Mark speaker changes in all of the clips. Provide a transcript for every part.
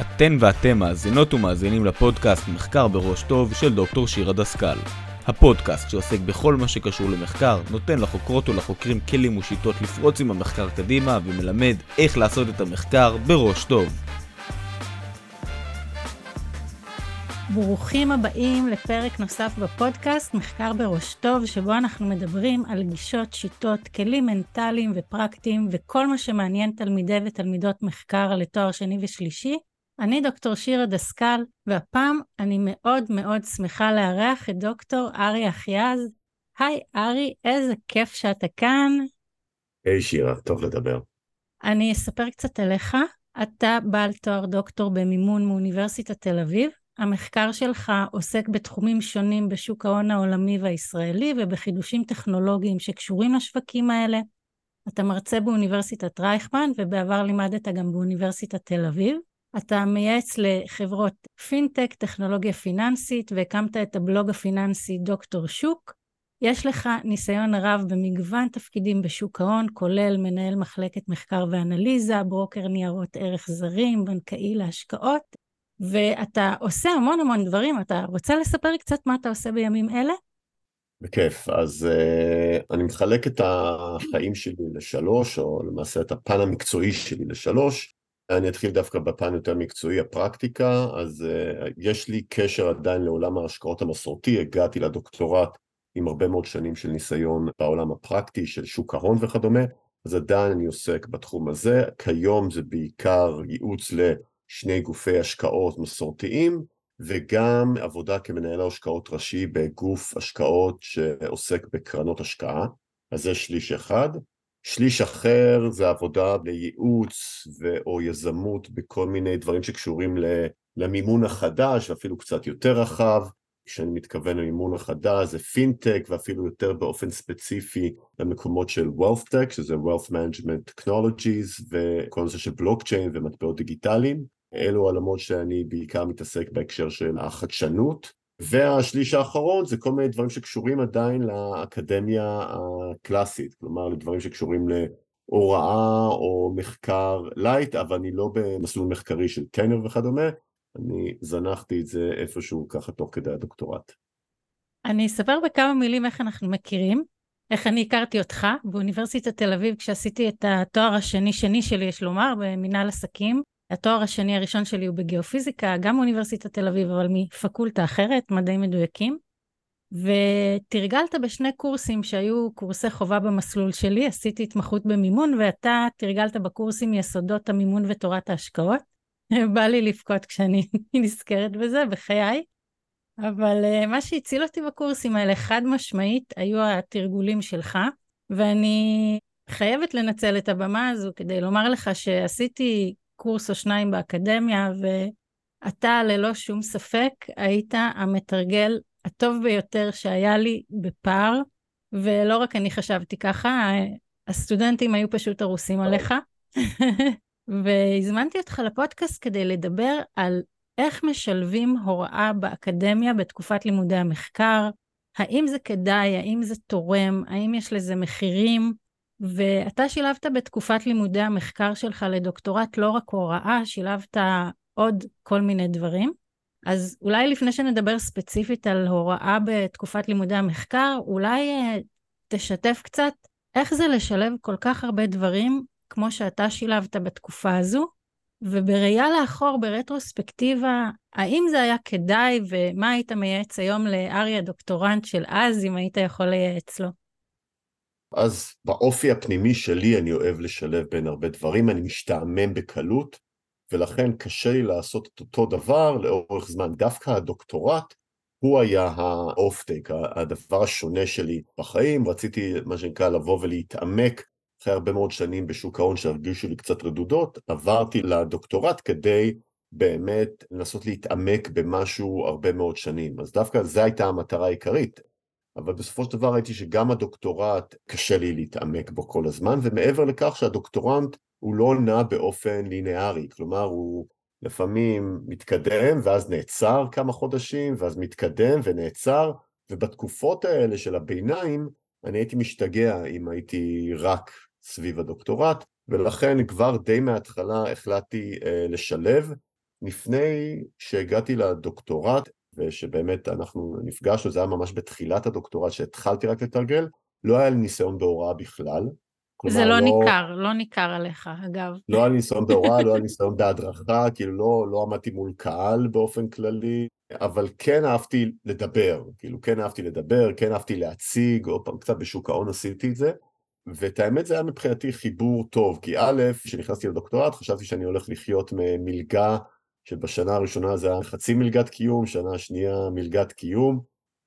Speaker 1: אתן ואתם מאזינות ומאזינים לפודקאסט מחקר בראש טוב של דוקטור שירה דסקל. הפודקאסט שעוסק בכל מה שקשור למחקר, נותן לחוקרות ולחוקרים כלים ושיטות לפרוץ עם המחקר קדימה ומלמד איך לעשות את המחקר בראש טוב.
Speaker 2: ברוכים הבאים לפרק נוסף בפודקאסט מחקר בראש טוב, שבו אנחנו מדברים על גישות, שיטות, כלים מנטליים ופרקטיים וכל מה שמעניין תלמידי ותלמידות מחקר לתואר שני ושלישי. אני דוקטור שירה דסקל, והפעם אני מאוד מאוד שמחה לארח את דוקטור ארי אחייז. היי ארי, איזה כיף שאתה כאן.
Speaker 3: היי hey, שירה, טוב לדבר.
Speaker 2: אני אספר קצת עליך. אתה בעל תואר דוקטור במימון מאוניברסיטת תל אביב. המחקר שלך עוסק בתחומים שונים בשוק ההון העולמי והישראלי ובחידושים טכנולוגיים שקשורים לשווקים האלה. אתה מרצה באוניברסיטת רייכמן ובעבר לימדת גם באוניברסיטת תל אביב. אתה מייעץ לחברות פינטק, טכנולוגיה פיננסית, והקמת את הבלוג הפיננסי דוקטור שוק. יש לך ניסיון רב במגוון תפקידים בשוק ההון, כולל מנהל מחלקת מחקר ואנליזה, ברוקר ניירות ערך זרים, בנקאי להשקעות, ואתה עושה המון המון דברים. אתה רוצה לספר לי קצת מה אתה עושה בימים אלה?
Speaker 3: בכיף. אז uh, אני מחלק את החיים שלי לשלוש, או למעשה את הפן המקצועי שלי לשלוש. אני אתחיל דווקא בפן יותר מקצועי, הפרקטיקה, אז uh, יש לי קשר עדיין לעולם ההשקעות המסורתי, הגעתי לדוקטורט עם הרבה מאוד שנים של ניסיון בעולם הפרקטי של שוק ההון וכדומה, אז עדיין אני עוסק בתחום הזה, כיום זה בעיקר ייעוץ לשני גופי השקעות מסורתיים, וגם עבודה כמנהל השקעות ראשי בגוף השקעות שעוסק בקרנות השקעה, אז זה שליש אחד. שליש אחר זה עבודה לייעוץ או יזמות בכל מיני דברים שקשורים למימון החדש ואפילו קצת יותר רחב. כשאני מתכוון למימון החדש זה פינטק ואפילו יותר באופן ספציפי למקומות של wealth tech שזה wealth management technologies וכל נושא של בלוקצ'יין ומטבעות דיגיטליים. אלו עולמות שאני בעיקר מתעסק בהקשר של החדשנות והשליש האחרון זה כל מיני דברים שקשורים עדיין לאקדמיה הקלאסית, כלומר לדברים שקשורים להוראה או מחקר light, אבל אני לא במסלול מחקרי של tenure וכדומה, אני זנחתי את זה איפשהו ככה תוך כדי הדוקטורט.
Speaker 2: אני אספר בכמה מילים איך אנחנו מכירים, איך אני הכרתי אותך באוניברסיטת תל אביב כשעשיתי את התואר השני שני שלי, יש לומר, במנהל עסקים. התואר השני הראשון שלי הוא בגיאופיזיקה, גם באוניברסיטת תל אביב, אבל מפקולטה אחרת, מדעים מדויקים. ותרגלת בשני קורסים שהיו קורסי חובה במסלול שלי, עשיתי התמחות במימון, ואתה תרגלת בקורסים יסודות המימון ותורת ההשקעות. בא לי לבכות כשאני נזכרת בזה, בחיי. אבל uh, מה שהציל אותי בקורסים האלה, חד משמעית, היו התרגולים שלך, ואני חייבת לנצל את הבמה הזו כדי לומר לך שעשיתי קורס או שניים באקדמיה, ואתה ללא שום ספק היית המתרגל הטוב ביותר שהיה לי בפער, ולא רק אני חשבתי ככה, הסטודנטים היו פשוט הרוסים עליך. והזמנתי אותך לפודקאסט כדי לדבר על איך משלבים הוראה באקדמיה בתקופת לימודי המחקר, האם זה כדאי, האם זה תורם, האם יש לזה מחירים, ואתה שילבת בתקופת לימודי המחקר שלך לדוקטורט לא רק הוראה, שילבת עוד כל מיני דברים. אז אולי לפני שנדבר ספציפית על הוראה בתקופת לימודי המחקר, אולי uh, תשתף קצת איך זה לשלב כל כך הרבה דברים כמו שאתה שילבת בתקופה הזו, ובראייה לאחור, ברטרוספקטיבה, האם זה היה כדאי ומה היית מייעץ היום לארי הדוקטורנט של אז, אם היית יכול לייעץ לו?
Speaker 3: אז באופי הפנימי שלי אני אוהב לשלב בין הרבה דברים, אני משתעמם בקלות, ולכן קשה לי לעשות את אותו דבר לאורך זמן. דווקא הדוקטורט הוא היה ה off-take, הדבר השונה שלי בחיים, רציתי מה שנקרא לבוא ולהתעמק אחרי הרבה מאוד שנים בשוק ההון שהרגישו לי קצת רדודות, עברתי לדוקטורט כדי באמת לנסות להתעמק במשהו הרבה מאוד שנים. אז דווקא זו הייתה המטרה העיקרית. אבל בסופו של דבר ראיתי שגם הדוקטורט קשה לי להתעמק בו כל הזמן, ומעבר לכך שהדוקטורנט הוא לא נע באופן ליניארי, כלומר הוא לפעמים מתקדם ואז נעצר כמה חודשים, ואז מתקדם ונעצר, ובתקופות האלה של הביניים אני הייתי משתגע אם הייתי רק סביב הדוקטורט, ולכן כבר די מההתחלה החלטתי uh, לשלב, לפני שהגעתי לדוקטורט, ושבאמת אנחנו נפגשנו, זה היה ממש בתחילת הדוקטורט שהתחלתי רק לתרגל, לא היה לי ניסיון בהוראה בכלל.
Speaker 2: זה לא, לא ניכר, לא ניכר עליך, אגב.
Speaker 3: לא היה לי ניסיון בהוראה, לא היה לי ניסיון בהדרכה, כאילו לא, לא עמדתי מול קהל באופן כללי, אבל כן אהבתי לדבר, כאילו כן אהבתי לדבר, כן אהבתי להציג, עוד פעם, קצת בשוק ההון עשיתי את זה, ואת האמת זה היה מבחינתי חיבור טוב, כי א', כשנכנסתי לדוקטורט חשבתי שאני הולך לחיות ממלגה שבשנה הראשונה זה היה חצי מלגת קיום, שנה שנייה מלגת קיום,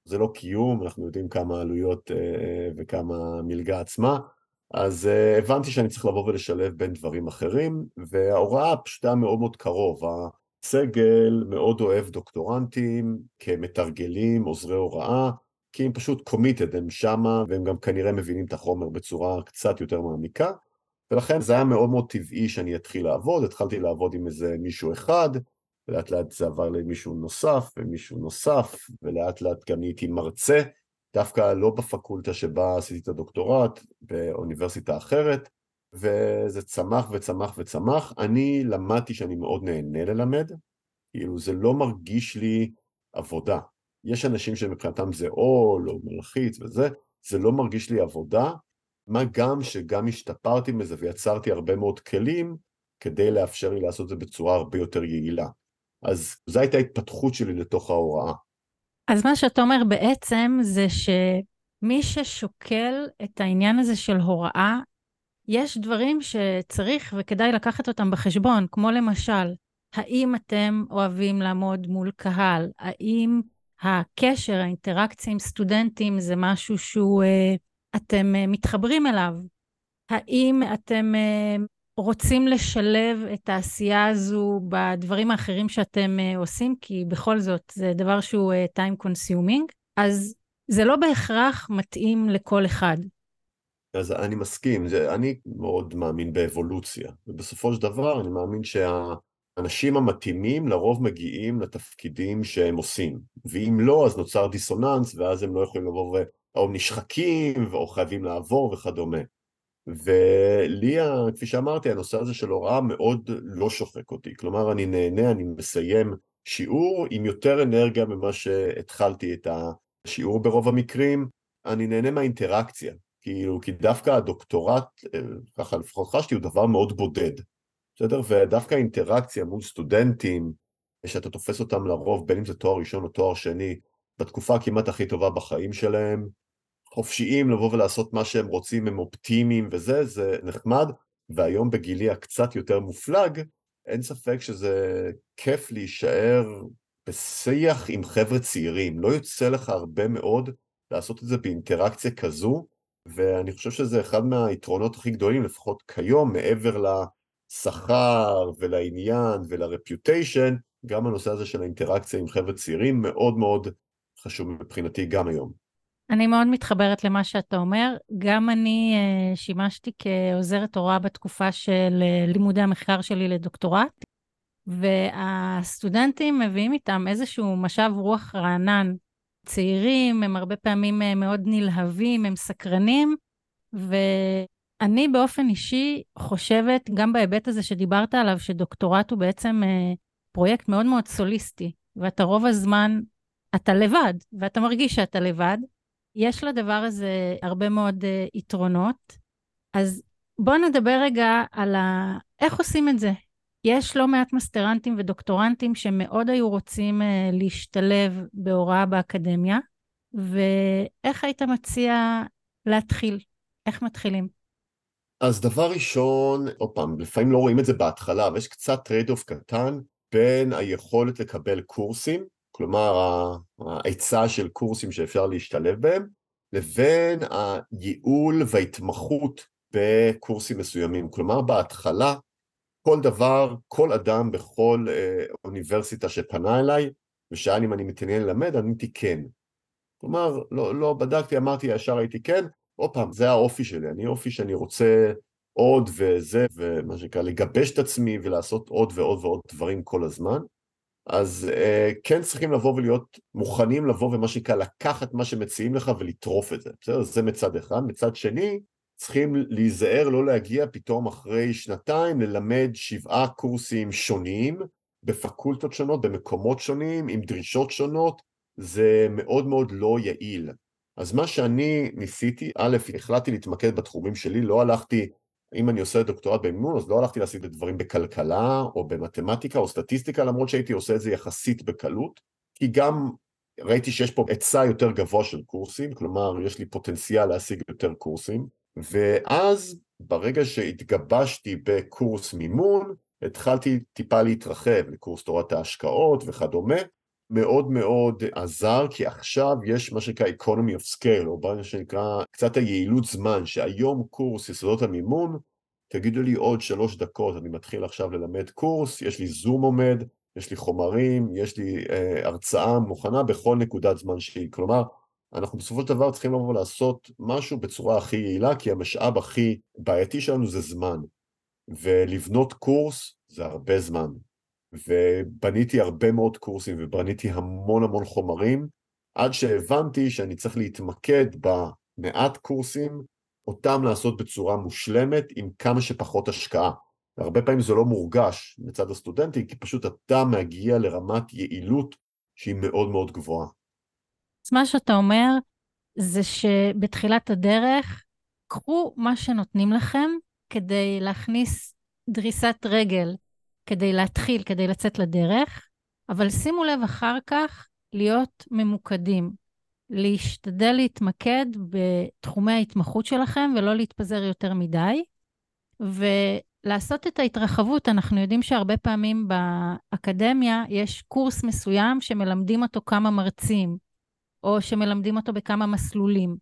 Speaker 3: זה לא קיום, אנחנו יודעים כמה עלויות אה, וכמה מלגה עצמה, אז uh, הבנתי שאני צריך לבוא ולשלב בין דברים אחרים, וההוראה פשוט היה מאוד מאוד קרוב. הסגל מאוד אוהב דוקטורנטים כמתרגלים, עוזרי הוראה, כי הם פשוט קומיטד, הם שמה, והם גם כנראה מבינים את החומר בצורה קצת יותר מעמיקה, ולכן זה היה מאוד מאוד טבעי שאני אתחיל לעבוד, התחלתי לעבוד עם איזה מישהו אחד, ולאט לאט זה עבר למישהו נוסף, ומישהו נוסף, ולאט לאט גם נהייתי מרצה. דווקא לא בפקולטה שבה עשיתי את הדוקטורט, באוניברסיטה אחרת, וזה צמח וצמח וצמח. אני למדתי שאני מאוד נהנה ללמד, כאילו זה לא מרגיש לי עבודה. יש אנשים שמבחינתם זה עול או מלחיץ וזה, זה לא מרגיש לי עבודה, מה גם שגם השתפרתי מזה ויצרתי הרבה מאוד כלים כדי לאפשר לי לעשות את זה בצורה הרבה יותר יעילה. אז זו הייתה ההתפתחות שלי לתוך ההוראה.
Speaker 2: אז מה שאתה אומר בעצם זה שמי ששוקל את העניין הזה של הוראה, יש דברים שצריך וכדאי לקחת אותם בחשבון, כמו למשל, האם אתם אוהבים לעמוד מול קהל? האם הקשר, האינטראקציה עם סטודנטים זה משהו שהוא, אה, אתם אה, מתחברים אליו? האם אתם אה, רוצים לשלב את העשייה הזו בדברים האחרים שאתם uh, עושים, כי בכל זאת זה דבר שהוא time consuming, אז זה לא בהכרח מתאים לכל אחד.
Speaker 3: אז אני מסכים, אני מאוד מאמין באבולוציה, ובסופו של דבר אני מאמין שהאנשים המתאימים לרוב מגיעים לתפקידים שהם עושים, ואם לא אז נוצר דיסוננס ואז הם לא יכולים לבוא. או נשחקים או חייבים לעבור וכדומה. ולי, כפי שאמרתי, הנושא הזה של הוראה מאוד לא שוחק אותי. כלומר, אני נהנה, אני מסיים שיעור עם יותר אנרגיה ממה שהתחלתי את השיעור ברוב המקרים. אני נהנה מהאינטראקציה, כאילו, כי דווקא הדוקטורט, ככה לפחות חשתי, הוא דבר מאוד בודד. בסדר? ודווקא האינטראקציה מול סטודנטים, שאתה תופס אותם לרוב, בין אם זה תואר ראשון או תואר שני, בתקופה כמעט הכי טובה בחיים שלהם, חופשיים לבוא ולעשות מה שהם רוצים, הם אופטימיים וזה, זה נחמד, והיום בגילי הקצת יותר מופלג, אין ספק שזה כיף להישאר בשיח עם חבר'ה צעירים, לא יוצא לך הרבה מאוד לעשות את זה באינטראקציה כזו, ואני חושב שזה אחד מהיתרונות הכי גדולים, לפחות כיום, מעבר לשכר ולעניין ולרפיוטיישן, גם הנושא הזה של האינטראקציה עם חבר'ה צעירים מאוד מאוד חשוב מבחינתי גם היום.
Speaker 2: אני מאוד מתחברת למה שאתה אומר. גם אני uh, שימשתי כעוזרת הוראה בתקופה של uh, לימודי המחקר שלי לדוקטורט, והסטודנטים מביאים איתם איזשהו משב רוח רענן. צעירים, הם הרבה פעמים uh, מאוד נלהבים, הם סקרנים, ואני באופן אישי חושבת, גם בהיבט הזה שדיברת עליו, שדוקטורט הוא בעצם פרויקט מאוד מאוד סוליסטי, ואתה רוב הזמן, אתה לבד, ואתה מרגיש שאתה לבד, יש לדבר הזה הרבה מאוד uh, יתרונות. אז בואו נדבר רגע על ה... איך עושים את זה. יש לא מעט מסטרנטים ודוקטורנטים שמאוד היו רוצים uh, להשתלב בהוראה באקדמיה, ואיך היית מציע להתחיל? איך מתחילים?
Speaker 3: אז דבר ראשון, עוד פעם, לפעמים לא רואים את זה בהתחלה, אבל יש קצת trade off קטן בין היכולת לקבל קורסים כלומר ההיצע של קורסים שאפשר להשתלב בהם, לבין הייעול וההתמחות בקורסים מסוימים. כלומר בהתחלה כל דבר, כל אדם בכל אה, אוניברסיטה שפנה אליי ושאל אם אני מתעניין ללמד, עניתי כן. כלומר, לא, לא בדקתי, אמרתי, ישר הייתי כן, עוד פעם, זה האופי שלי, אני אופי שאני רוצה עוד וזה, ומה שנקרא, לגבש את עצמי ולעשות עוד ועוד ועוד דברים כל הזמן. אז uh, כן צריכים לבוא ולהיות מוכנים לבוא ומה שנקרא לקחת מה שמציעים לך ולטרוף את זה, בסדר? זה מצד אחד. מצד שני, צריכים להיזהר לא להגיע פתאום אחרי שנתיים ללמד שבעה קורסים שונים בפקולטות שונות, במקומות שונים, עם דרישות שונות, זה מאוד מאוד לא יעיל. אז מה שאני ניסיתי, א', החלטתי להתמקד בתחומים שלי, לא הלכתי, אם אני עושה דוקטורט באמון, אז לא הלכתי להשיג את דברים בכלכלה, או במתמטיקה, או סטטיסטיקה, למרות שהייתי עושה את זה יחסית בקלות, כי גם ראיתי שיש פה היצע יותר גבוה של קורסים, כלומר, יש לי פוטנציאל להשיג יותר קורסים, ואז ברגע שהתגבשתי בקורס מימון, התחלתי טיפה להתרחב לקורס תורת ההשקעות וכדומה, מאוד מאוד עזר, כי עכשיו יש מה שנקרא economy of scale, או מה שנקרא קצת היעילות זמן, שהיום קורס יסודות המימון, תגידו לי עוד שלוש דקות, אני מתחיל עכשיו ללמד קורס, יש לי זום עומד, יש לי חומרים, יש לי אה, הרצאה מוכנה בכל נקודת זמן שהיא, כלומר, אנחנו בסופו של דבר צריכים לבוא ולעשות משהו בצורה הכי יעילה, כי המשאב הכי בעייתי שלנו זה זמן, ולבנות קורס זה הרבה זמן. ובניתי הרבה מאוד קורסים ובניתי המון המון חומרים, עד שהבנתי שאני צריך להתמקד במעט קורסים, אותם לעשות בצורה מושלמת עם כמה שפחות השקעה. והרבה פעמים זה לא מורגש מצד הסטודנטים, כי פשוט אתה מגיע לרמת יעילות שהיא מאוד מאוד גבוהה.
Speaker 2: אז מה שאתה אומר זה שבתחילת הדרך, קחו מה שנותנים לכם כדי להכניס דריסת רגל כדי להתחיל, כדי לצאת לדרך, אבל שימו לב אחר כך להיות ממוקדים, להשתדל להתמקד בתחומי ההתמחות שלכם ולא להתפזר יותר מדי, ולעשות את ההתרחבות. אנחנו יודעים שהרבה פעמים באקדמיה יש קורס מסוים שמלמדים אותו כמה מרצים, או שמלמדים אותו בכמה מסלולים.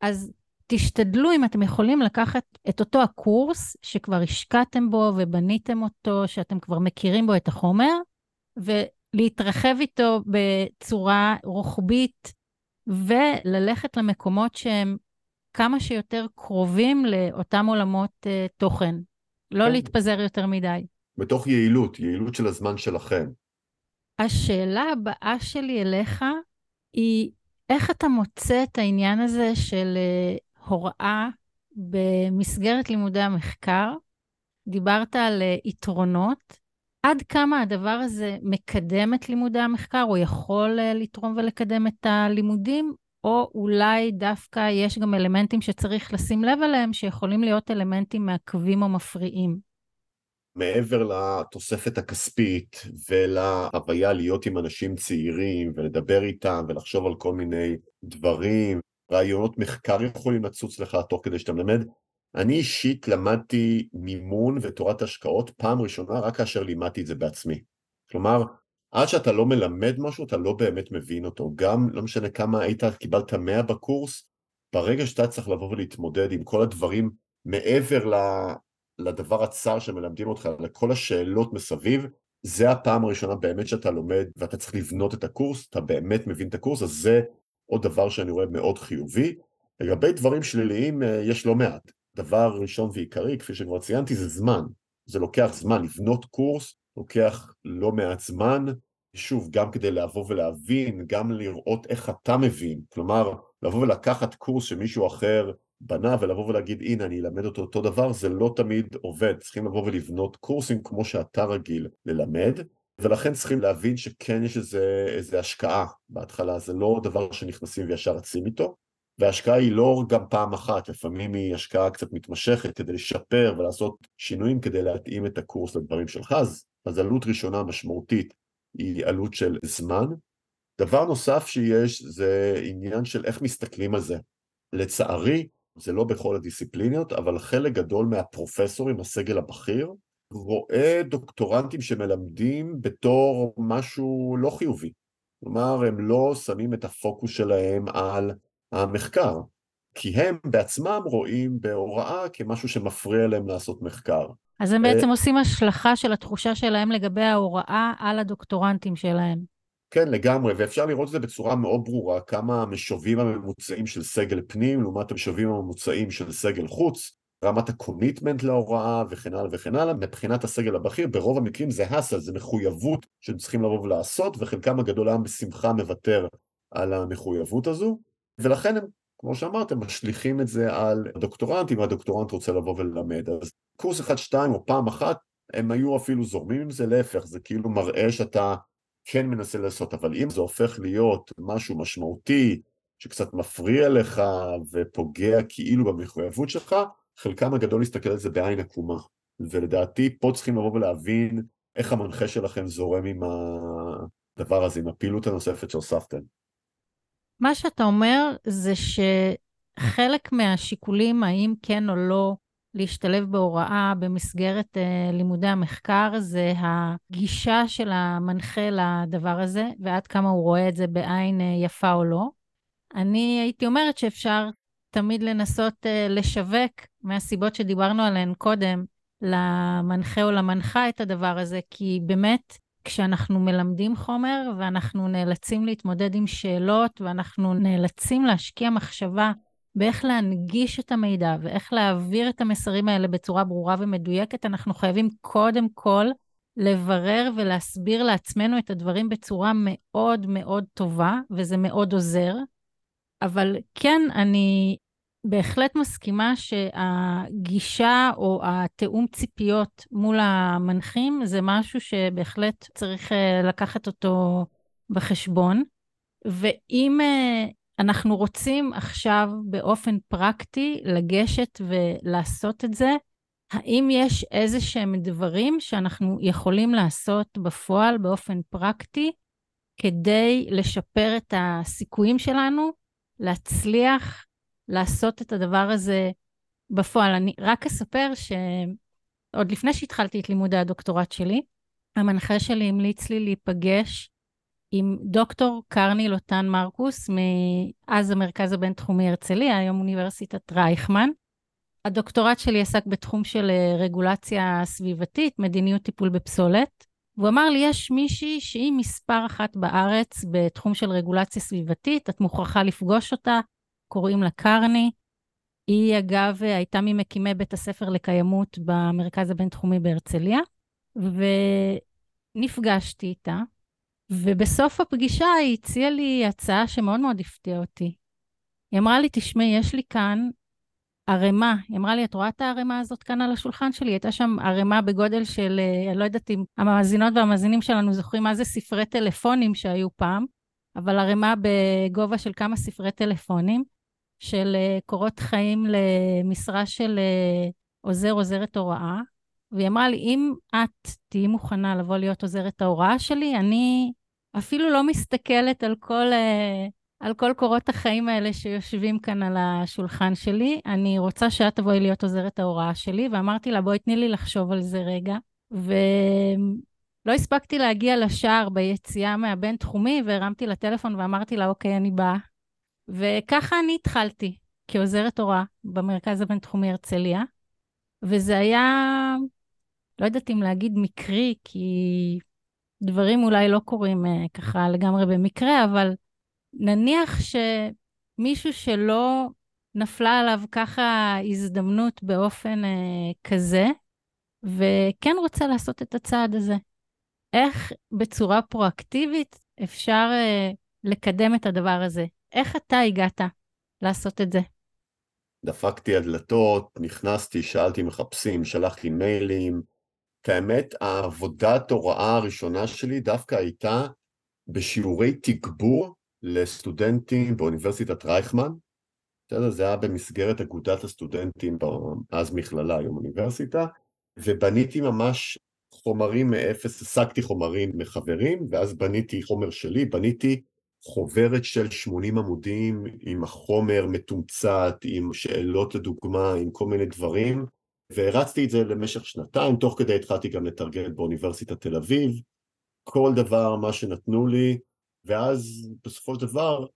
Speaker 2: אז תשתדלו, אם אתם יכולים, לקחת את אותו הקורס שכבר השקעתם בו ובניתם אותו, שאתם כבר מכירים בו את החומר, ולהתרחב איתו בצורה רוחבית, וללכת למקומות שהם כמה שיותר קרובים לאותם עולמות uh, תוכן. לא כן. להתפזר יותר מדי.
Speaker 3: בתוך יעילות, יעילות של הזמן שלכם.
Speaker 2: השאלה הבאה שלי אליך היא, איך אתה מוצא את העניין הזה של uh, הוראה במסגרת לימודי המחקר, דיברת על אה, יתרונות. עד כמה הדבר הזה מקדם את לימודי המחקר, או יכול אה, לתרום ולקדם את הלימודים, או אולי דווקא יש גם אלמנטים שצריך לשים לב אליהם, שיכולים להיות אלמנטים מעכבים או מפריעים.
Speaker 3: מעבר לתוספת הכספית ולהוויה להיות עם אנשים צעירים ולדבר איתם ולחשוב על כל מיני דברים רעיונות מחקר יכולים לצוץ לך תוך כדי שאתה מלמד. אני אישית למדתי מימון ותורת השקעות פעם ראשונה רק כאשר לימדתי את זה בעצמי. כלומר, עד שאתה לא מלמד משהו אתה לא באמת מבין אותו. גם לא משנה כמה היית, קיבלת 100 בקורס, ברגע שאתה צריך לבוא ולהתמודד עם כל הדברים מעבר לדבר הצר שמלמדים אותך, לכל השאלות מסביב, זה הפעם הראשונה באמת שאתה לומד ואתה צריך לבנות את הקורס, אתה באמת מבין את הקורס, אז זה עוד דבר שאני רואה מאוד חיובי. לגבי דברים שליליים אה, יש לא מעט. דבר ראשון ועיקרי, כפי שכבר ציינתי, זה זמן. זה לוקח זמן, לבנות קורס לוקח לא מעט זמן, שוב, גם כדי לבוא ולהבין, גם לראות איך אתה מבין, כלומר, לבוא ולקחת קורס שמישהו אחר בנה ולבוא ולהגיד, הנה, אני אלמד אותו אותו דבר, זה לא תמיד עובד, צריכים לבוא ולבנות קורסים כמו שאתה רגיל ללמד, ולכן צריכים להבין שכן יש איזה, איזה השקעה בהתחלה, זה לא דבר שנכנסים וישר רצים איתו, וההשקעה היא לא גם פעם אחת, לפעמים היא השקעה קצת מתמשכת כדי לשפר ולעשות שינויים כדי להתאים את הקורס לדברים שלך, אז, אז עלות ראשונה משמעותית היא עלות של זמן. דבר נוסף שיש זה עניין של איך מסתכלים על זה. לצערי, זה לא בכל הדיסציפלינות, אבל חלק גדול מהפרופסורים, הסגל הבכיר, רואה דוקטורנטים שמלמדים בתור משהו לא חיובי. כלומר, הם לא שמים את הפוקוס שלהם על המחקר, כי הם בעצמם רואים בהוראה כמשהו שמפריע להם לעשות מחקר.
Speaker 2: אז הם בעצם עושים השלכה של התחושה שלהם לגבי ההוראה על הדוקטורנטים שלהם.
Speaker 3: כן, לגמרי, ואפשר לראות את זה בצורה מאוד ברורה, כמה המשובים הממוצעים של סגל פנים לעומת המשובים הממוצעים של סגל חוץ, רמת הקומיטמנט להוראה וכן הלאה וכן הלאה, מבחינת הסגל הבכיר, ברוב המקרים זה הסל, זה מחויבות שהם צריכים לבוא ולעשות, וחלקם הגדול היה בשמחה מוותר על המחויבות הזו, ולכן הם, כמו שאמרתם, משליכים את זה על הדוקטורנט, אם הדוקטורנט רוצה לבוא וללמד. אז קורס אחד-שתיים או פעם אחת, הם היו אפילו זורמים עם זה, להפך, זה כאילו מראה שאתה כן מנסה לעשות, אבל אם זה הופך להיות משהו משמעותי, שקצת מפריע לך ופוגע כאילו במחויבות שלך, חלקם הגדול יסתכל על זה בעין עקומה. ולדעתי פה צריכים לבוא ולהבין איך המנחה שלכם זורם עם הדבר הזה, עם הפעילות הנוספת שהוספתם.
Speaker 2: מה שאתה אומר זה שחלק מהשיקולים, האם כן או לא להשתלב בהוראה במסגרת uh, לימודי המחקר, זה הגישה של המנחה לדבר הזה, ועד כמה הוא רואה את זה בעין uh, יפה או לא. אני הייתי אומרת שאפשר תמיד לנסות uh, לשווק, מהסיבות שדיברנו עליהן קודם, למנחה או למנחה את הדבר הזה, כי באמת, כשאנחנו מלמדים חומר ואנחנו נאלצים להתמודד עם שאלות ואנחנו נאלצים להשקיע מחשבה באיך להנגיש את המידע ואיך להעביר את המסרים האלה בצורה ברורה ומדויקת, אנחנו חייבים קודם כל לברר ולהסביר לעצמנו את הדברים בצורה מאוד מאוד טובה, וזה מאוד עוזר. אבל כן, אני בהחלט מסכימה שהגישה או התיאום ציפיות מול המנחים זה משהו שבהחלט צריך אה, לקחת אותו בחשבון. ואם אה, אנחנו רוצים עכשיו באופן פרקטי לגשת ולעשות את זה, האם יש איזה שהם דברים שאנחנו יכולים לעשות בפועל באופן פרקטי כדי לשפר את הסיכויים שלנו להצליח לעשות את הדבר הזה בפועל. אני רק אספר שעוד לפני שהתחלתי את לימודי הדוקטורט שלי, המנחה שלי המליץ לי להיפגש עם דוקטור קרני לוטן מרקוס, מאז המרכז הבינתחומי הרצליה, היום אוניברסיטת רייכמן. הדוקטורט שלי עסק בתחום של אה, רגולציה סביבתית, מדיניות טיפול בפסולת. והוא אמר לי, יש מישהי שהיא מספר אחת בארץ בתחום של רגולציה סביבתית, את מוכרחה לפגוש אותה, קוראים לה קרני. היא, אגב, הייתה ממקימי בית הספר לקיימות במרכז הבינתחומי בהרצליה, ונפגשתי איתה, ובסוף הפגישה היא הציעה לי הצעה שמאוד מאוד הפתיעה אותי. היא אמרה לי, תשמעי, יש לי כאן ערימה. היא אמרה לי, את רואה את הערימה הזאת כאן על השולחן שלי? הייתה שם ערימה בגודל של, אה, אני לא יודעת אם המאזינות והמאזינים שלנו זוכרים מה זה ספרי טלפונים שהיו פעם, אבל ערימה בגובה של כמה ספרי טלפונים. של אה, קורות חיים למשרה של אה, עוזר, עוזרת הוראה, והיא אמרה לי, אם את תהיי מוכנה לבוא להיות עוזרת ההוראה שלי, אני אפילו לא מסתכלת על כל, אה, על כל קורות החיים האלה שיושבים כאן על השולחן שלי, אני רוצה שאת תבואי להיות עוזרת ההוראה שלי, ואמרתי לה, בואי תני לי לחשוב על זה רגע. ולא הספקתי להגיע לשער ביציאה מהבין-תחומי, והרמתי לטלפון ואמרתי לה, אוקיי, אני באה. וככה אני התחלתי כעוזרת הוראה במרכז הבינתחומי הרצליה, וזה היה, לא יודעת אם להגיד מקרי, כי דברים אולי לא קורים uh, ככה לגמרי במקרה, אבל נניח שמישהו שלא נפלה עליו ככה הזדמנות באופן uh, כזה, וכן רוצה לעשות את הצעד הזה. איך בצורה פרואקטיבית אפשר uh, לקדם את הדבר הזה? איך אתה הגעת לעשות את זה?
Speaker 3: דפקתי הדלתות, נכנסתי, שאלתי מחפשים, שלחתי מיילים. את האמת, העבודת הוראה הראשונה שלי דווקא הייתה בשיעורי תגבור לסטודנטים באוניברסיטת רייכמן. זה היה במסגרת אגודת הסטודנטים, אז מכללה, היום אוניברסיטה, ובניתי ממש חומרים מאפס, השגתי חומרים מחברים, ואז בניתי חומר שלי, בניתי חוברת של 80 עמודים עם החומר מתומצת, עם שאלות לדוגמה, עם כל מיני דברים, והרצתי את זה למשך שנתיים, תוך כדי התחלתי גם לתרגל באוניברסיטת תל אביב, כל דבר, מה שנתנו לי, ואז בסופו של דבר,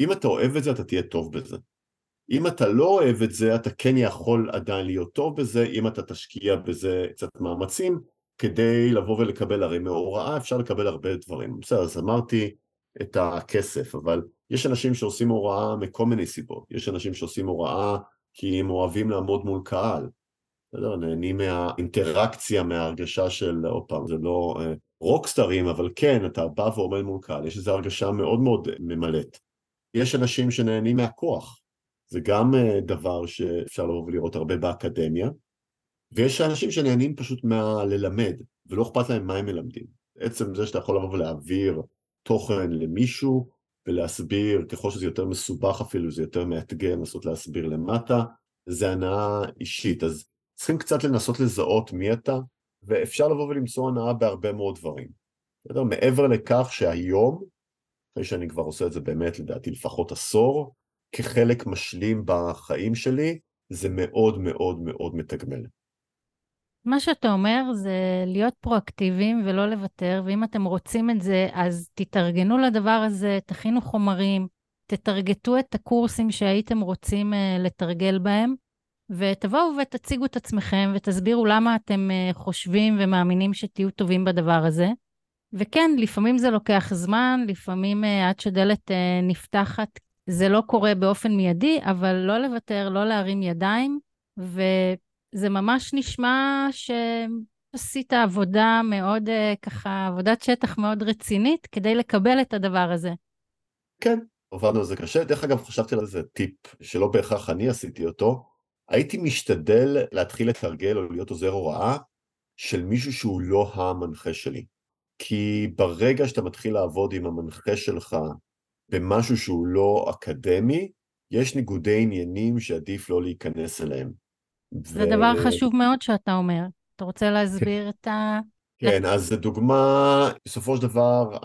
Speaker 3: אם אתה אוהב את זה, אתה תהיה טוב בזה. אם אתה לא אוהב את זה, אתה כן יכול עדיין להיות טוב בזה, אם אתה תשקיע בזה קצת מאמצים, כדי לבוא ולקבל, הרי מהוראה אפשר לקבל הרבה דברים. בסדר, אז אמרתי, את הכסף, אבל יש אנשים שעושים הוראה מכל מיני סיבות, יש אנשים שעושים הוראה כי הם אוהבים לעמוד מול קהל, בסדר? נהנים מהאינטראקציה, מההרגשה של, עוד פעם, זה לא אה, רוקסטרים, אבל כן, אתה בא ועומד מול קהל, יש איזו הרגשה מאוד מאוד ממלאת. יש אנשים שנהנים מהכוח, זה גם אה, דבר שאפשר לבוא ולראות הרבה באקדמיה, ויש אנשים שנהנים פשוט מהללמד, ולא אכפת להם מה הם מלמדים. עצם זה שאתה יכול לבוא ולהעביר תוכן למישהו ולהסביר, ככל שזה יותר מסובך אפילו, זה יותר מאתגר לנסות להסביר למטה, זה הנאה אישית. אז צריכים קצת לנסות לזהות מי אתה, ואפשר לבוא ולמצוא הנאה בהרבה מאוד דברים. בסדר? מעבר לכך שהיום, אחרי שאני כבר עושה את זה באמת לדעתי לפחות עשור, כחלק משלים בחיים שלי, זה מאוד מאוד מאוד מתגמל.
Speaker 2: מה שאתה אומר זה להיות פרואקטיביים ולא לוותר, ואם אתם רוצים את זה, אז תתארגנו לדבר הזה, תכינו חומרים, תטרגטו את הקורסים שהייתם רוצים uh, לתרגל בהם, ותבואו ותציגו את עצמכם ותסבירו למה אתם uh, חושבים ומאמינים שתהיו טובים בדבר הזה. וכן, לפעמים זה לוקח זמן, לפעמים uh, עד שדלת uh, נפתחת, זה לא קורה באופן מיידי, אבל לא לוותר, לא להרים ידיים, ו... זה ממש נשמע שעשית עבודה מאוד, אה, ככה, עבודת שטח מאוד רצינית כדי לקבל את הדבר הזה.
Speaker 3: כן, עבדנו על זה קשה. דרך אגב, חשבתי על איזה טיפ שלא בהכרח אני עשיתי אותו. הייתי משתדל להתחיל לתרגל או להיות עוזר הוראה של מישהו שהוא לא המנחה שלי. כי ברגע שאתה מתחיל לעבוד עם המנחה שלך במשהו שהוא לא אקדמי, יש ניגודי עניינים שעדיף לא להיכנס אליהם.
Speaker 2: זה ו... דבר חשוב מאוד שאתה אומר. אתה רוצה להסביר את ה...
Speaker 3: כן, אז זו דוגמה, בסופו של דבר,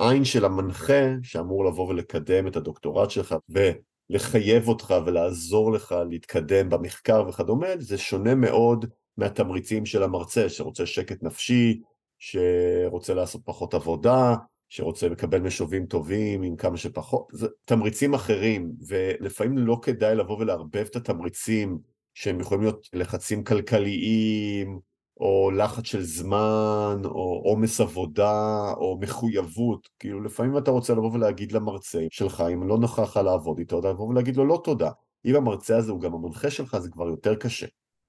Speaker 3: העין של המנחה שאמור לבוא ולקדם את הדוקטורט שלך ולחייב אותך ולעזור לך להתקדם במחקר וכדומה, זה שונה מאוד מהתמריצים של המרצה שרוצה שקט נפשי, שרוצה לעשות פחות עבודה, שרוצה לקבל משובים טובים עם כמה שפחות, זה תמריצים אחרים, ולפעמים לא כדאי לבוא ולערבב את התמריצים שהם יכולים להיות לחצים כלכליים, או לחץ של זמן, או עומס עבודה, או מחויבות. כאילו לפעמים אתה רוצה לבוא ולהגיד למרצה שלך, אם לא נוכח לך לעבוד איתו, אתה לבוא ולהגיד לו לא תודה. אם המרצה הזה הוא גם המנחה שלך, זה כבר יותר קשה.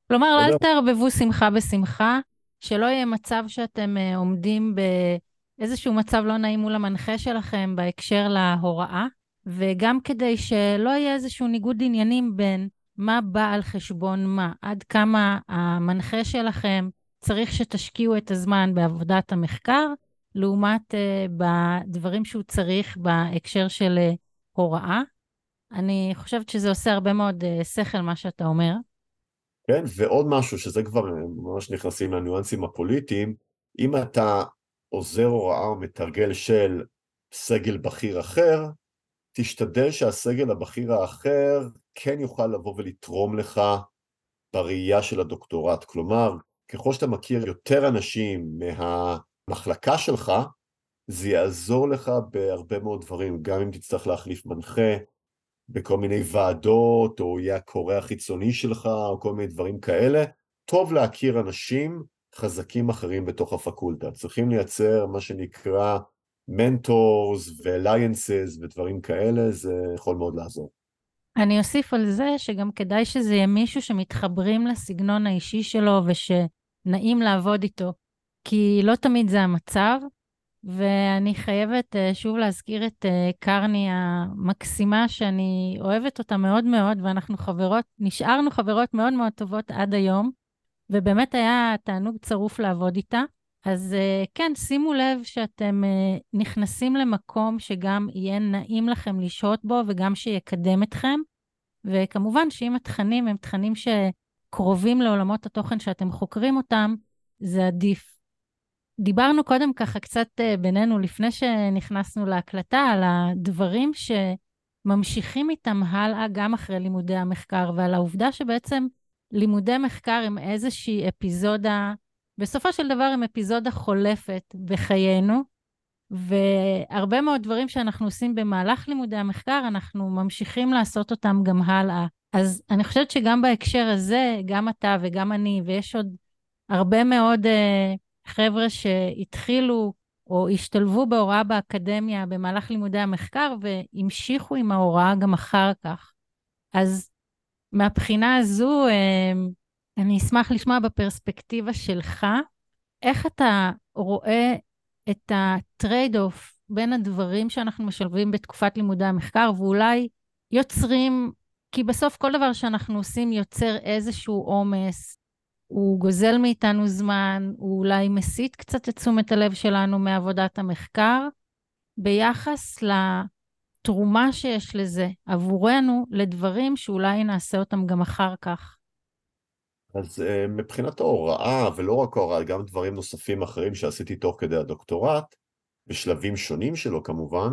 Speaker 2: כלומר, אל תערבבו שמחה בשמחה, שלא יהיה מצב שאתם uh, עומדים באיזשהו מצב לא נעים מול המנחה שלכם בהקשר להוראה, וגם כדי שלא יהיה איזשהו ניגוד עניינים בין מה בא על חשבון מה, עד כמה המנחה שלכם צריך שתשקיעו את הזמן בעבודת המחקר, לעומת uh, בדברים שהוא צריך בהקשר של uh, הוראה. אני חושבת שזה עושה הרבה מאוד uh, שכל, מה שאתה אומר.
Speaker 3: כן, ועוד משהו, שזה כבר ממש נכנסים לניואנסים הפוליטיים, אם אתה עוזר הוראה או מתרגל של סגל בכיר אחר, תשתדל שהסגל הבכיר האחר כן יוכל לבוא ולתרום לך בראייה של הדוקטורט. כלומר, ככל שאתה מכיר יותר אנשים מהמחלקה שלך, זה יעזור לך בהרבה מאוד דברים, גם אם תצטרך להחליף מנחה בכל מיני ועדות, או יהיה הקורא החיצוני שלך, או כל מיני דברים כאלה. טוב להכיר אנשים חזקים אחרים בתוך הפקולטה. צריכים לייצר מה שנקרא מנטורס ואליינסס ודברים כאלה, זה יכול מאוד לעזור.
Speaker 2: אני אוסיף על זה שגם כדאי שזה יהיה מישהו שמתחברים לסגנון האישי שלו ושנעים לעבוד איתו, כי לא תמיד זה המצב, ואני חייבת uh, שוב להזכיר את uh, קרני המקסימה, שאני אוהבת אותה מאוד מאוד, ואנחנו חברות, נשארנו חברות מאוד מאוד טובות עד היום, ובאמת היה תענוג צרוף לעבוד איתה. אז uh, כן, שימו לב שאתם uh, נכנסים למקום שגם יהיה נעים לכם לשהות בו וגם שיקדם אתכם. וכמובן שאם התכנים הם תכנים שקרובים לעולמות התוכן שאתם חוקרים אותם, זה עדיף. דיברנו קודם ככה קצת uh, בינינו, לפני שנכנסנו להקלטה, על הדברים שממשיכים איתם הלאה גם אחרי לימודי המחקר, ועל העובדה שבעצם לימודי מחקר הם איזושהי אפיזודה בסופו של דבר הם אפיזודה חולפת בחיינו, והרבה מאוד דברים שאנחנו עושים במהלך לימודי המחקר, אנחנו ממשיכים לעשות אותם גם הלאה. אז אני חושבת שגם בהקשר הזה, גם אתה וגם אני, ויש עוד הרבה מאוד uh, חבר'ה שהתחילו או השתלבו בהוראה באקדמיה במהלך לימודי המחקר והמשיכו עם ההוראה גם אחר כך. אז מהבחינה הזו, uh, אני אשמח לשמוע בפרספקטיבה שלך, איך אתה רואה את ה trade-off בין הדברים שאנחנו משלבים בתקופת לימודי המחקר, ואולי יוצרים, כי בסוף כל דבר שאנחנו עושים יוצר איזשהו עומס, הוא גוזל מאיתנו זמן, הוא אולי מסיט קצת את תשומת הלב שלנו מעבודת המחקר, ביחס לתרומה שיש לזה עבורנו לדברים שאולי נעשה אותם גם אחר כך.
Speaker 3: אז uh, מבחינת ההוראה, ולא רק ההוראה, גם דברים נוספים אחרים שעשיתי תוך כדי הדוקטורט, בשלבים שונים שלו כמובן,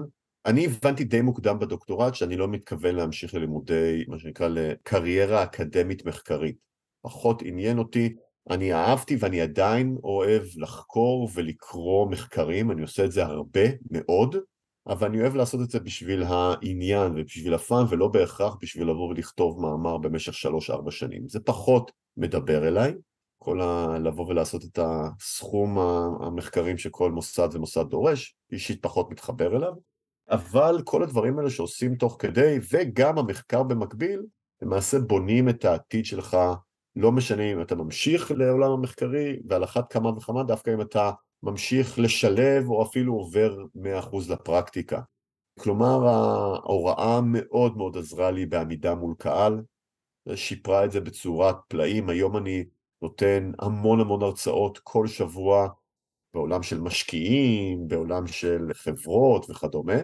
Speaker 3: אני הבנתי די מוקדם בדוקטורט שאני לא מתכוון להמשיך ללימודי, מה שנקרא, לקריירה אקדמית מחקרית. פחות עניין אותי, אני אהבתי ואני עדיין אוהב לחקור ולקרוא מחקרים, אני עושה את זה הרבה מאוד, אבל אני אוהב לעשות את זה בשביל העניין ובשביל הפאן ולא בהכרח בשביל לבוא ולכתוב מאמר במשך שלוש-ארבע שנים. זה פחות מדבר אליי, כל ה... לבוא ולעשות את הסכום המחקרים שכל מוסד ומוסד דורש, אישית פחות מתחבר אליו, אבל כל הדברים האלה שעושים תוך כדי, וגם המחקר במקביל, למעשה בונים את העתיד שלך, לא משנה אם אתה ממשיך לעולם המחקרי, ועל אחת כמה וכמה דווקא אם אתה ממשיך לשלב או אפילו עובר 100% לפרקטיקה. כלומר, ההוראה מאוד מאוד עזרה לי בעמידה מול קהל, שיפרה את זה בצורת פלאים, היום אני נותן המון המון הרצאות כל שבוע בעולם של משקיעים, בעולם של חברות וכדומה,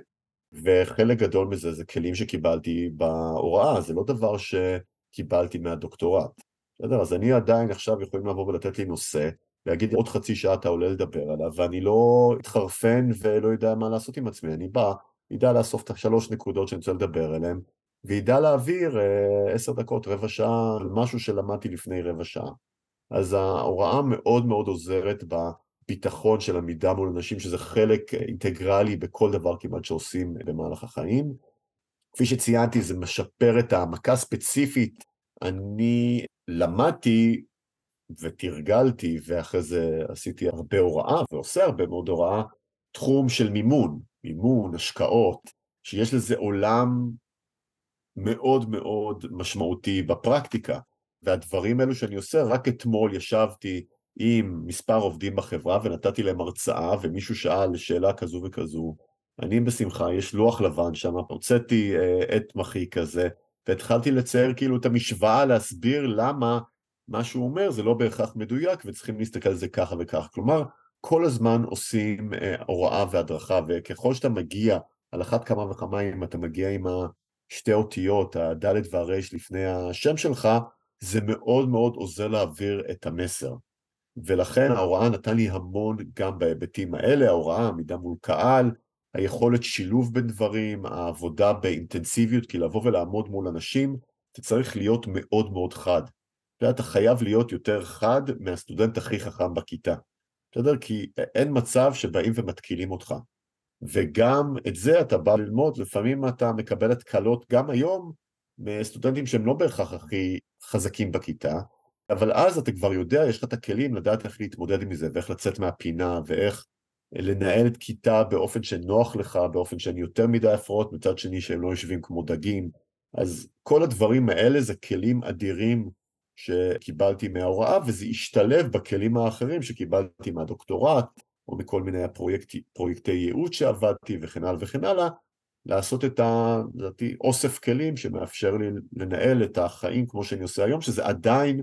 Speaker 3: וחלק גדול מזה זה כלים שקיבלתי בהוראה, זה לא דבר שקיבלתי מהדוקטורט. בסדר? אז אני עדיין עכשיו יכולים לבוא ולתת לי נושא, להגיד עוד חצי שעה אתה עולה לדבר עליו, ואני לא אתחרפן ולא יודע מה לעשות עם עצמי, אני בא, ידע לאסוף את השלוש נקודות שאני רוצה לדבר עליהן, וידע להעביר אה, עשר דקות, רבע שעה, על משהו שלמדתי לפני רבע שעה. אז ההוראה מאוד מאוד עוזרת בביטחון של עמידה מול אנשים, שזה חלק אינטגרלי בכל דבר כמעט שעושים במהלך החיים. כפי שציינתי, זה משפר את המכה הספציפית. אני למדתי ותרגלתי, ואחרי זה עשיתי הרבה הוראה, ועושה הרבה מאוד הוראה, תחום של מימון, מימון, השקעות, שיש לזה עולם מאוד מאוד משמעותי בפרקטיקה. והדברים האלו שאני עושה, רק אתמול ישבתי עם מספר עובדים בחברה ונתתי להם הרצאה, ומישהו שאל שאלה כזו וכזו, אני בשמחה, יש לוח לבן שם, הוצאתי עט uh, מחי כזה, והתחלתי לצייר כאילו את המשוואה, להסביר למה מה שהוא אומר זה לא בהכרח מדויק וצריכים להסתכל על זה ככה וככה. כלומר, כל הזמן עושים uh, הוראה והדרכה, וככל שאתה מגיע, על אחת כמה וכמה אם אתה מגיע עם השתי אותיות, הדלת והרש לפני השם שלך, זה מאוד מאוד עוזר להעביר את המסר. ולכן ההוראה נתן לי המון גם בהיבטים האלה, ההוראה, עמידה מול קהל, היכולת שילוב בין דברים, העבודה באינטנסיביות, כי לבוא ולעמוד מול אנשים, אתה צריך להיות מאוד מאוד חד. אתה חייב להיות יותר חד מהסטודנט הכי חכם בכיתה. בסדר? כי אין מצב שבאים ומתקילים אותך. וגם את זה אתה בא ללמוד, לפעמים אתה מקבל התקלות גם היום מסטודנטים שהם לא בהכרח הכי חזקים בכיתה, אבל אז אתה כבר יודע, יש לך את הכלים לדעת איך להתמודד עם זה, ואיך לצאת מהפינה, ואיך לנהל את כיתה באופן שנוח לך, באופן שאין יותר מדי הפרעות, מצד שני שהם לא יושבים כמו דגים. אז כל הדברים האלה זה כלים אדירים שקיבלתי מההוראה, וזה השתלב בכלים האחרים שקיבלתי מהדוקטורט, או מכל מיני הפרויקטי, פרויקטי ייעוץ שעבדתי וכן הלאה וכן הלאה, לעשות את ה... לדעתי אוסף כלים שמאפשר לי לנהל את החיים כמו שאני עושה היום, שזה עדיין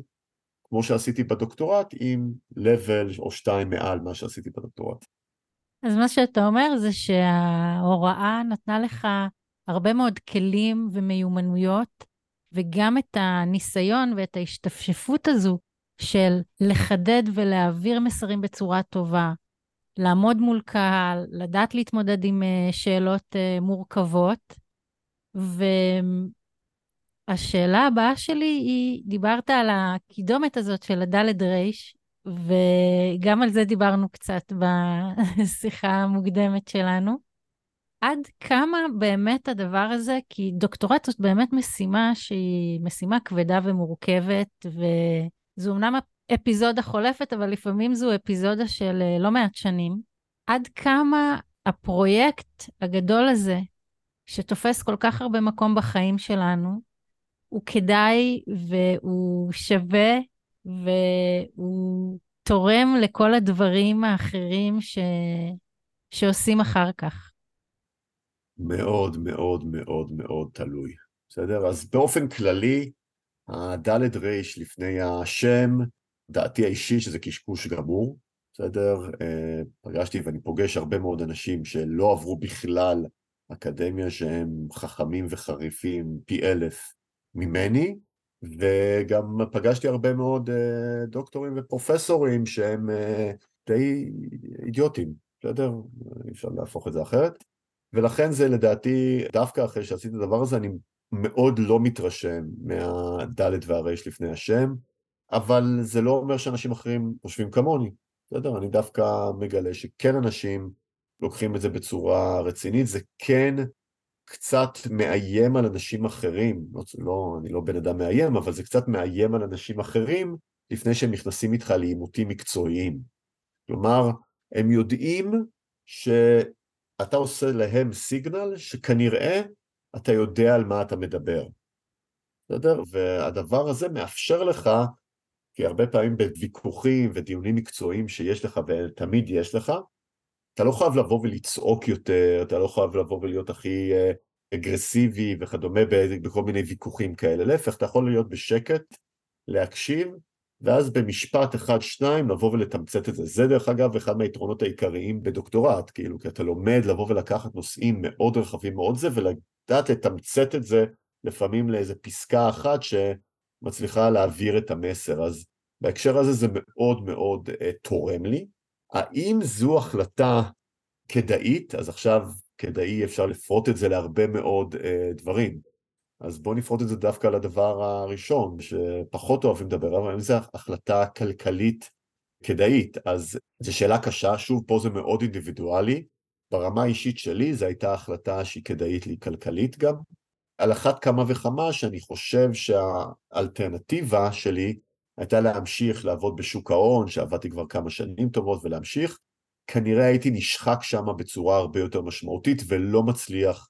Speaker 3: כמו שעשיתי בדוקטורט עם level או שתיים מעל מה שעשיתי בדוקטורט.
Speaker 2: אז מה שאתה אומר זה שההוראה נתנה לך הרבה מאוד כלים ומיומנויות, וגם את הניסיון ואת ההשתפשפות הזו של לחדד ולהעביר מסרים בצורה טובה, לעמוד מול קהל, לדעת להתמודד עם uh, שאלות uh, מורכבות. והשאלה הבאה שלי היא, דיברת על הקידומת הזאת של הדלת רייש, וגם על זה דיברנו קצת בשיחה המוקדמת שלנו. עד כמה באמת הדבר הזה, כי דוקטורט זאת באמת משימה שהיא משימה כבדה ומורכבת, וזו אמנם אפיזודה חולפת, אבל לפעמים זו אפיזודה של אה, לא מעט שנים. עד כמה הפרויקט הגדול הזה, שתופס כל כך הרבה מקום בחיים שלנו, הוא כדאי והוא שווה והוא תורם לכל הדברים האחרים ש... שעושים אחר כך.
Speaker 3: מאוד מאוד מאוד מאוד תלוי, בסדר? אז באופן כללי, הדלת ריש לפני השם דעתי האישית שזה קשקוש גמור, בסדר? אה, פגשתי ואני פוגש הרבה מאוד אנשים שלא עברו בכלל אקדמיה שהם חכמים וחריפים פי אלף ממני, וגם פגשתי הרבה מאוד אה, דוקטורים ופרופסורים שהם אה, די אידיוטים, בסדר? אי אפשר להפוך את זה אחרת. ולכן זה לדעתי, דווקא אחרי שעשיתי את הדבר הזה, אני מאוד לא מתרשם מהדלת והרש לפני השם, אבל זה לא אומר שאנשים אחרים חושבים כמוני, בסדר? אני דווקא מגלה שכן אנשים לוקחים את זה בצורה רצינית, זה כן קצת מאיים על אנשים אחרים, לא, לא, אני לא בן אדם מאיים, אבל זה קצת מאיים על אנשים אחרים לפני שהם נכנסים איתך לעימותים מקצועיים. כלומר, הם יודעים שאתה עושה להם סיגנל שכנראה אתה יודע על מה אתה מדבר. בסדר? והדבר הזה מאפשר לך, כי הרבה פעמים בוויכוחים ודיונים מקצועיים שיש לך, ותמיד יש לך, אתה לא חייב לבוא ולצעוק יותר, אתה לא חייב לבוא ולהיות הכי אה, אגרסיבי וכדומה בכל מיני ויכוחים כאלה, להפך, אתה יכול להיות בשקט, להקשיב, ואז במשפט אחד, שניים, לבוא ולתמצת את זה. זה דרך אגב אחד מהיתרונות העיקריים בדוקטורט, כאילו, כי אתה לומד לבוא ולקחת נושאים מאוד רחבים מאוד זה, ולדעת לתמצת את זה לפעמים לאיזה פסקה אחת שמצליחה להעביר את המסר. אז בהקשר הזה זה מאוד מאוד uh, תורם לי. האם זו החלטה כדאית? אז עכשיו כדאי אפשר לפרוט את זה להרבה מאוד uh, דברים. אז בואו נפרוט את זה דווקא לדבר הראשון, שפחות אוהבים לדבר, אבל אם זו החלטה כלכלית כדאית, אז זו שאלה קשה, שוב, פה זה מאוד אינדיבידואלי. ברמה האישית שלי זו הייתה החלטה שהיא כדאית לי כלכלית גם. על אחת כמה וכמה שאני חושב שהאלטרנטיבה שלי הייתה להמשיך לעבוד בשוק ההון, שעבדתי כבר כמה שנים טובות, ולהמשיך. כנראה הייתי נשחק שם בצורה הרבה יותר משמעותית ולא מצליח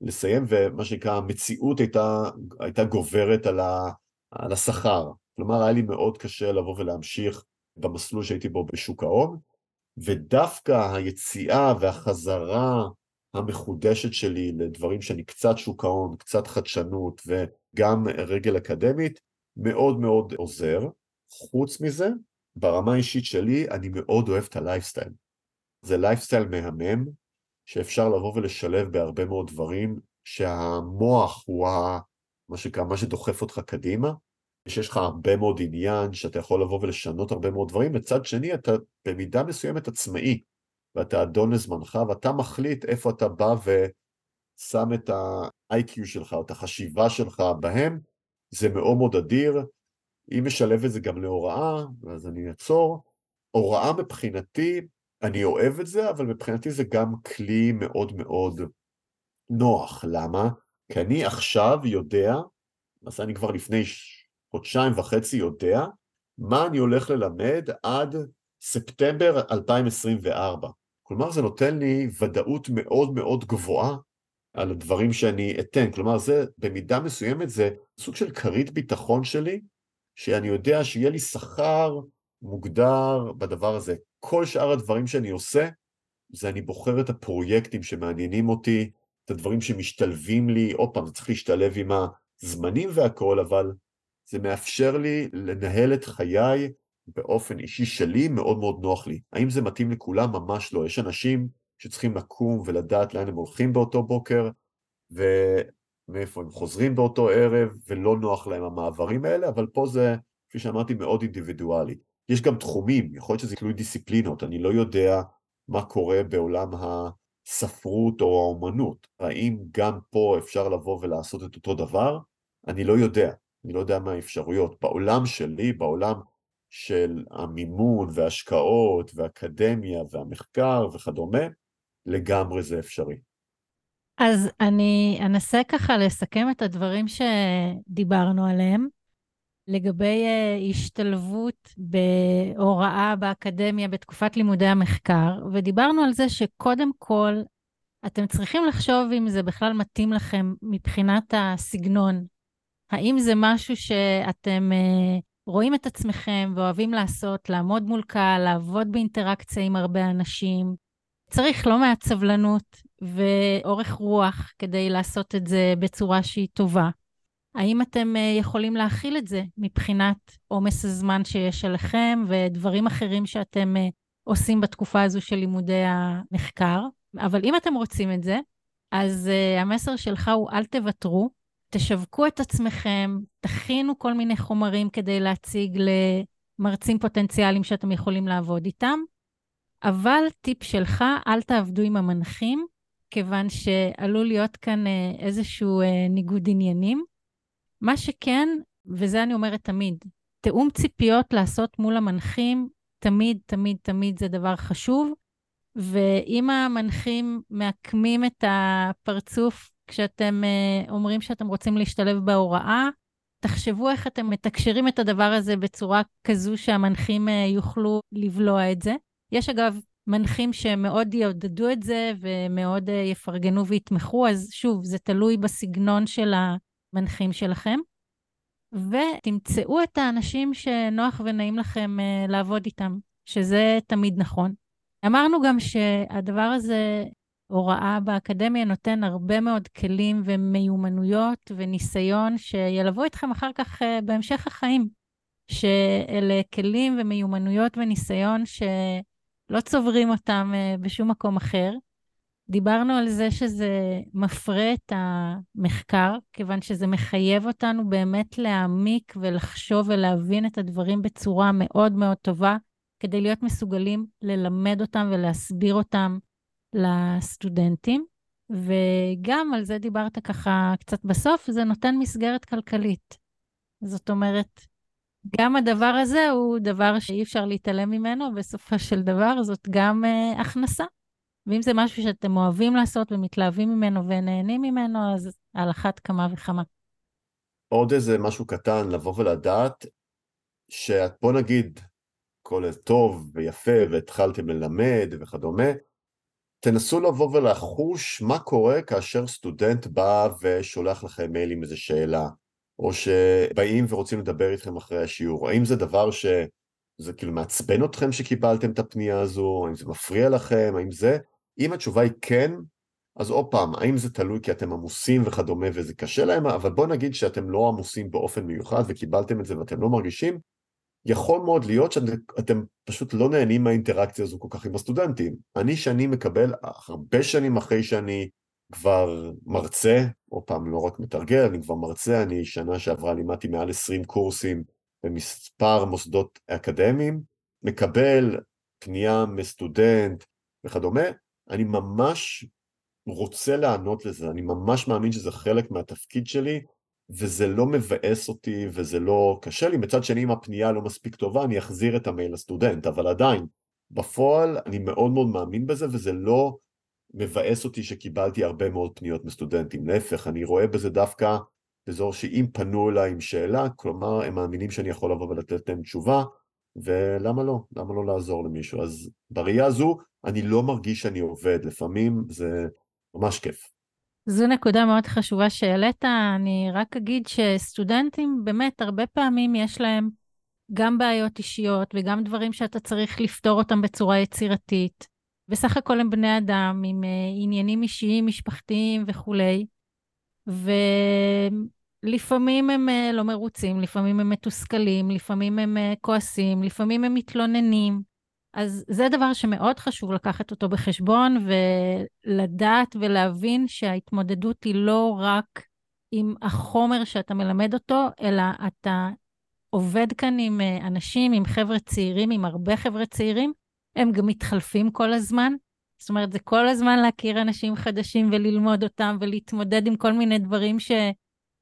Speaker 3: לסיים, ומה שנקרא המציאות הייתה, הייתה גוברת על, ה, על השכר. כלומר, היה לי מאוד קשה לבוא ולהמשיך במסלול שהייתי בו בשוק ההון, ודווקא היציאה והחזרה המחודשת שלי לדברים שאני קצת שוק ההון, קצת חדשנות וגם רגל אקדמית, מאוד מאוד עוזר. חוץ מזה, ברמה האישית שלי, אני מאוד אוהב את הלייפסטייל. זה לייפסטייל מהמם, שאפשר לבוא ולשלב בהרבה מאוד דברים, שהמוח הוא ה... מה שנקרא, מה שדוחף אותך קדימה, שיש לך הרבה מאוד עניין, שאתה יכול לבוא ולשנות הרבה מאוד דברים, מצד שני אתה במידה מסוימת עצמאי, ואתה אדון לזמנך, ואתה מחליט איפה אתה בא ושם את ה-IQ שלך, או את החשיבה שלך בהם, זה מאוד מאוד אדיר. אם משלב את זה גם להוראה, אז אני אעצור. הוראה מבחינתי אני אוהב את זה, אבל מבחינתי זה גם כלי מאוד מאוד נוח. למה? כי אני עכשיו יודע, אז אני כבר לפני חודשיים וחצי יודע, מה אני הולך ללמד עד ספטמבר 2024. כלומר, זה נותן לי ודאות מאוד מאוד גבוהה על הדברים שאני אתן. כלומר, זה במידה מסוימת זה סוג של כרית ביטחון שלי, שאני יודע שיהיה לי שכר מוגדר בדבר הזה. כל שאר הדברים שאני עושה, זה אני בוחר את הפרויקטים שמעניינים אותי, את הדברים שמשתלבים לי, עוד פעם, זה צריך להשתלב עם הזמנים והכל, אבל זה מאפשר לי לנהל את חיי באופן אישי שלי, מאוד מאוד נוח לי. האם זה מתאים לכולם? ממש לא. יש אנשים שצריכים לקום ולדעת לאן הם הולכים באותו בוקר, ומאיפה הם חוזרים באותו ערב, ולא נוח להם המעברים האלה, אבל פה זה, כפי שאמרתי, מאוד אינדיבידואלי. יש גם תחומים, יכול להיות שזה תלוי דיסציפלינות, אני לא יודע מה קורה בעולם הספרות או האומנות. האם גם פה אפשר לבוא ולעשות את אותו דבר? אני לא יודע, אני לא יודע מה האפשרויות. בעולם שלי, בעולם של המימון וההשקעות והאקדמיה והמחקר וכדומה, לגמרי זה אפשרי.
Speaker 2: אז אני אנסה ככה לסכם את הדברים שדיברנו עליהם. לגבי uh, השתלבות בהוראה באקדמיה בתקופת לימודי המחקר, ודיברנו על זה שקודם כל, אתם צריכים לחשוב אם זה בכלל מתאים לכם מבחינת הסגנון. האם זה משהו שאתם uh, רואים את עצמכם ואוהבים לעשות, לעמוד מול קהל, לעבוד באינטראקציה עם הרבה אנשים. צריך לא מעט סבלנות ואורך רוח כדי לעשות את זה בצורה שהיא טובה. האם אתם uh, יכולים להכיל את זה מבחינת עומס הזמן שיש עליכם ודברים אחרים שאתם uh, עושים בתקופה הזו של לימודי המחקר? אבל אם אתם רוצים את זה, אז uh, המסר שלך הוא אל תוותרו, תשווקו את עצמכם, תכינו כל מיני חומרים כדי להציג למרצים פוטנציאליים שאתם יכולים לעבוד איתם, אבל טיפ שלך, אל תעבדו עם המנחים, כיוון שעלול להיות כאן אה, איזשהו אה, ניגוד עניינים. מה שכן, וזה אני אומרת תמיד, תיאום ציפיות לעשות מול המנחים, תמיד, תמיד, תמיד זה דבר חשוב. ואם המנחים מעקמים את הפרצוף כשאתם uh, אומרים שאתם רוצים להשתלב בהוראה, תחשבו איך אתם מתקשרים את הדבר הזה בצורה כזו שהמנחים uh, יוכלו לבלוע את זה. יש אגב מנחים שמאוד יעודדו את זה ומאוד uh, יפרגנו ויתמכו, אז שוב, זה תלוי בסגנון של המנחים שלכם. ותמצאו את האנשים שנוח ונעים לכם uh, לעבוד איתם, שזה תמיד נכון. אמרנו גם שהדבר הזה הוראה באקדמיה נותן הרבה מאוד כלים ומיומנויות וניסיון שילוו איתכם אחר כך uh, בהמשך החיים. שאלה כלים ומיומנויות וניסיון שלא צוברים אותם uh, בשום מקום אחר. דיברנו על זה שזה מפרה את המחקר, כיוון שזה מחייב אותנו באמת להעמיק ולחשוב ולהבין את הדברים בצורה מאוד מאוד טובה, כדי להיות מסוגלים ללמד אותם ולהסביר אותם לסטודנטים, וגם על זה דיברת ככה קצת בסוף, זה נותן מסגרת כלכלית. זאת אומרת, גם הדבר הזה הוא דבר שאי אפשר להתעלם ממנו, בסופו של דבר זאת גם uh, הכנסה. ואם זה משהו שאתם אוהבים לעשות ומתלהבים ממנו ונהנים ממנו, אז על אחת כמה וכמה.
Speaker 3: עוד איזה משהו קטן, לבוא ולדעת שבוא נגיד, כל טוב ויפה והתחלתם ללמד וכדומה, תנסו לבוא ולחוש מה קורה כאשר סטודנט בא ושולח לכם מייל עם איזה שאלה, או שבאים ורוצים לדבר איתכם אחרי השיעור. האם זה דבר שזה כאילו מעצבן אתכם שקיבלתם את הפנייה הזו, האם זה מפריע לכם, האם זה? אם התשובה היא כן, אז עוד פעם, האם זה תלוי כי אתם עמוסים וכדומה וזה קשה להם, אבל בוא נגיד שאתם לא עמוסים באופן מיוחד וקיבלתם את זה ואתם לא מרגישים, יכול מאוד להיות שאתם פשוט לא נהנים מהאינטראקציה הזו כל כך עם הסטודנטים. אני שאני מקבל הרבה שנים אחרי שאני כבר מרצה, או פעם לא רק מתרגל, אני כבר מרצה, אני שנה שעברה לימדתי מעל 20 קורסים במספר מוסדות אקדמיים, מקבל פנייה מסטודנט וכדומה, אני ממש רוצה לענות לזה, אני ממש מאמין שזה חלק מהתפקיד שלי, וזה לא מבאס אותי וזה לא קשה לי. מצד שני, אם הפנייה לא מספיק טובה, אני אחזיר את המייל לסטודנט, אבל עדיין, בפועל אני מאוד מאוד מאמין בזה, וזה לא מבאס אותי שקיבלתי הרבה מאוד פניות מסטודנטים. להפך, אני רואה בזה דווקא אזור שאם פנו אליי עם שאלה, כלומר, הם מאמינים שאני יכול לבוא ולתת להם תשובה, ולמה לא? למה לא לעזור למישהו? אז בראייה הזו, אני לא מרגיש שאני עובד, לפעמים זה ממש כיף.
Speaker 2: זו נקודה מאוד חשובה שהעלית. אני רק אגיד שסטודנטים, באמת, הרבה פעמים יש להם גם בעיות אישיות וגם דברים שאתה צריך לפתור אותם בצורה יצירתית. בסך הכל הם בני אדם עם uh, עניינים אישיים, משפחתיים וכולי. ולפעמים הם uh, לא מרוצים, לפעמים הם מתוסכלים, לפעמים הם uh, כועסים, לפעמים הם מתלוננים. אז זה דבר שמאוד חשוב לקחת אותו בחשבון ולדעת ולהבין שההתמודדות היא לא רק עם החומר שאתה מלמד אותו, אלא אתה עובד כאן עם אה, אנשים, עם חבר'ה צעירים, עם הרבה חבר'ה צעירים, הם גם מתחלפים כל הזמן. זאת אומרת, זה כל הזמן להכיר אנשים חדשים וללמוד אותם ולהתמודד עם כל מיני דברים ש...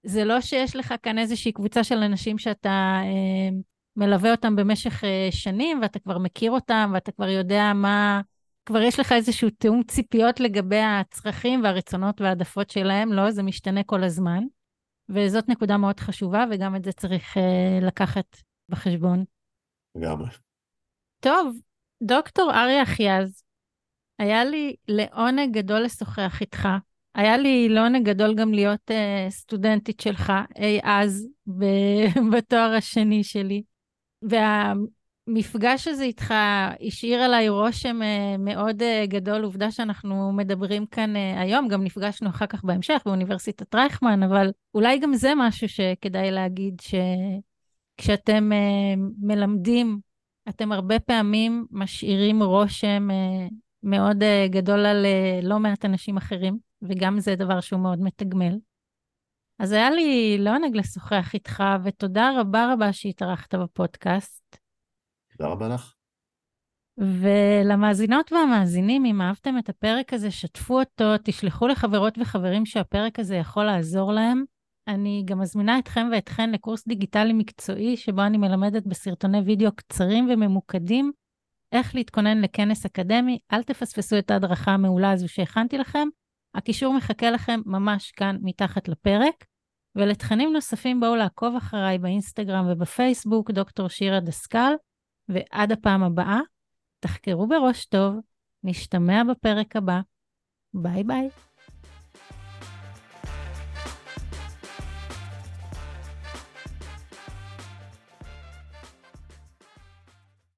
Speaker 2: זה לא שיש לך כאן איזושהי קבוצה של אנשים שאתה אה, מלווה אותם במשך uh, שנים, ואתה כבר מכיר אותם, ואתה כבר יודע מה... כבר יש לך איזשהו תיאום ציפיות לגבי הצרכים והרצונות והעדפות שלהם, לא, זה משתנה כל הזמן. וזאת נקודה מאוד חשובה, וגם את זה צריך uh, לקחת בחשבון.
Speaker 3: לגמרי.
Speaker 2: טוב, דוקטור אריה אחיאז, היה לי לעונג גדול לשוחח איתך. היה לי לעונג גדול גם להיות uh, סטודנטית שלך אי אז בתואר השני שלי. המפגש הזה איתך השאיר עליי רושם אה, מאוד אה, גדול, עובדה שאנחנו מדברים כאן אה, היום, גם נפגשנו אחר כך בהמשך באוניברסיטת רייכמן, אבל אולי גם זה משהו שכדאי להגיד, שכשאתם מלמדים, אתם הרבה פעמים משאירים רושם מאוד גדול על לא מעט אנשים אחרים, וגם זה דבר שהוא מאוד מתגמל. אז היה לי לעונג לשוחח איתך, ותודה רבה רבה שהתארחת בפודקאסט.
Speaker 3: תודה רבה לך.
Speaker 2: ולמאזינות והמאזינים, אם אהבתם את הפרק הזה, שתפו אותו, תשלחו לחברות וחברים שהפרק הזה יכול לעזור להם. אני גם מזמינה אתכם ואתכן לקורס דיגיטלי מקצועי, שבו אני מלמדת בסרטוני וידאו קצרים וממוקדים איך להתכונן לכנס אקדמי. אל תפספסו את ההדרכה המעולה הזו שהכנתי לכם. הקישור מחכה לכם ממש כאן מתחת לפרק. ולתכנים נוספים בואו לעקוב אחריי באינסטגרם ובפייסבוק, דוקטור שירה דסקל. ועד הפעם הבאה, תחקרו בראש טוב, נשתמע בפרק הבא. ביי ביי.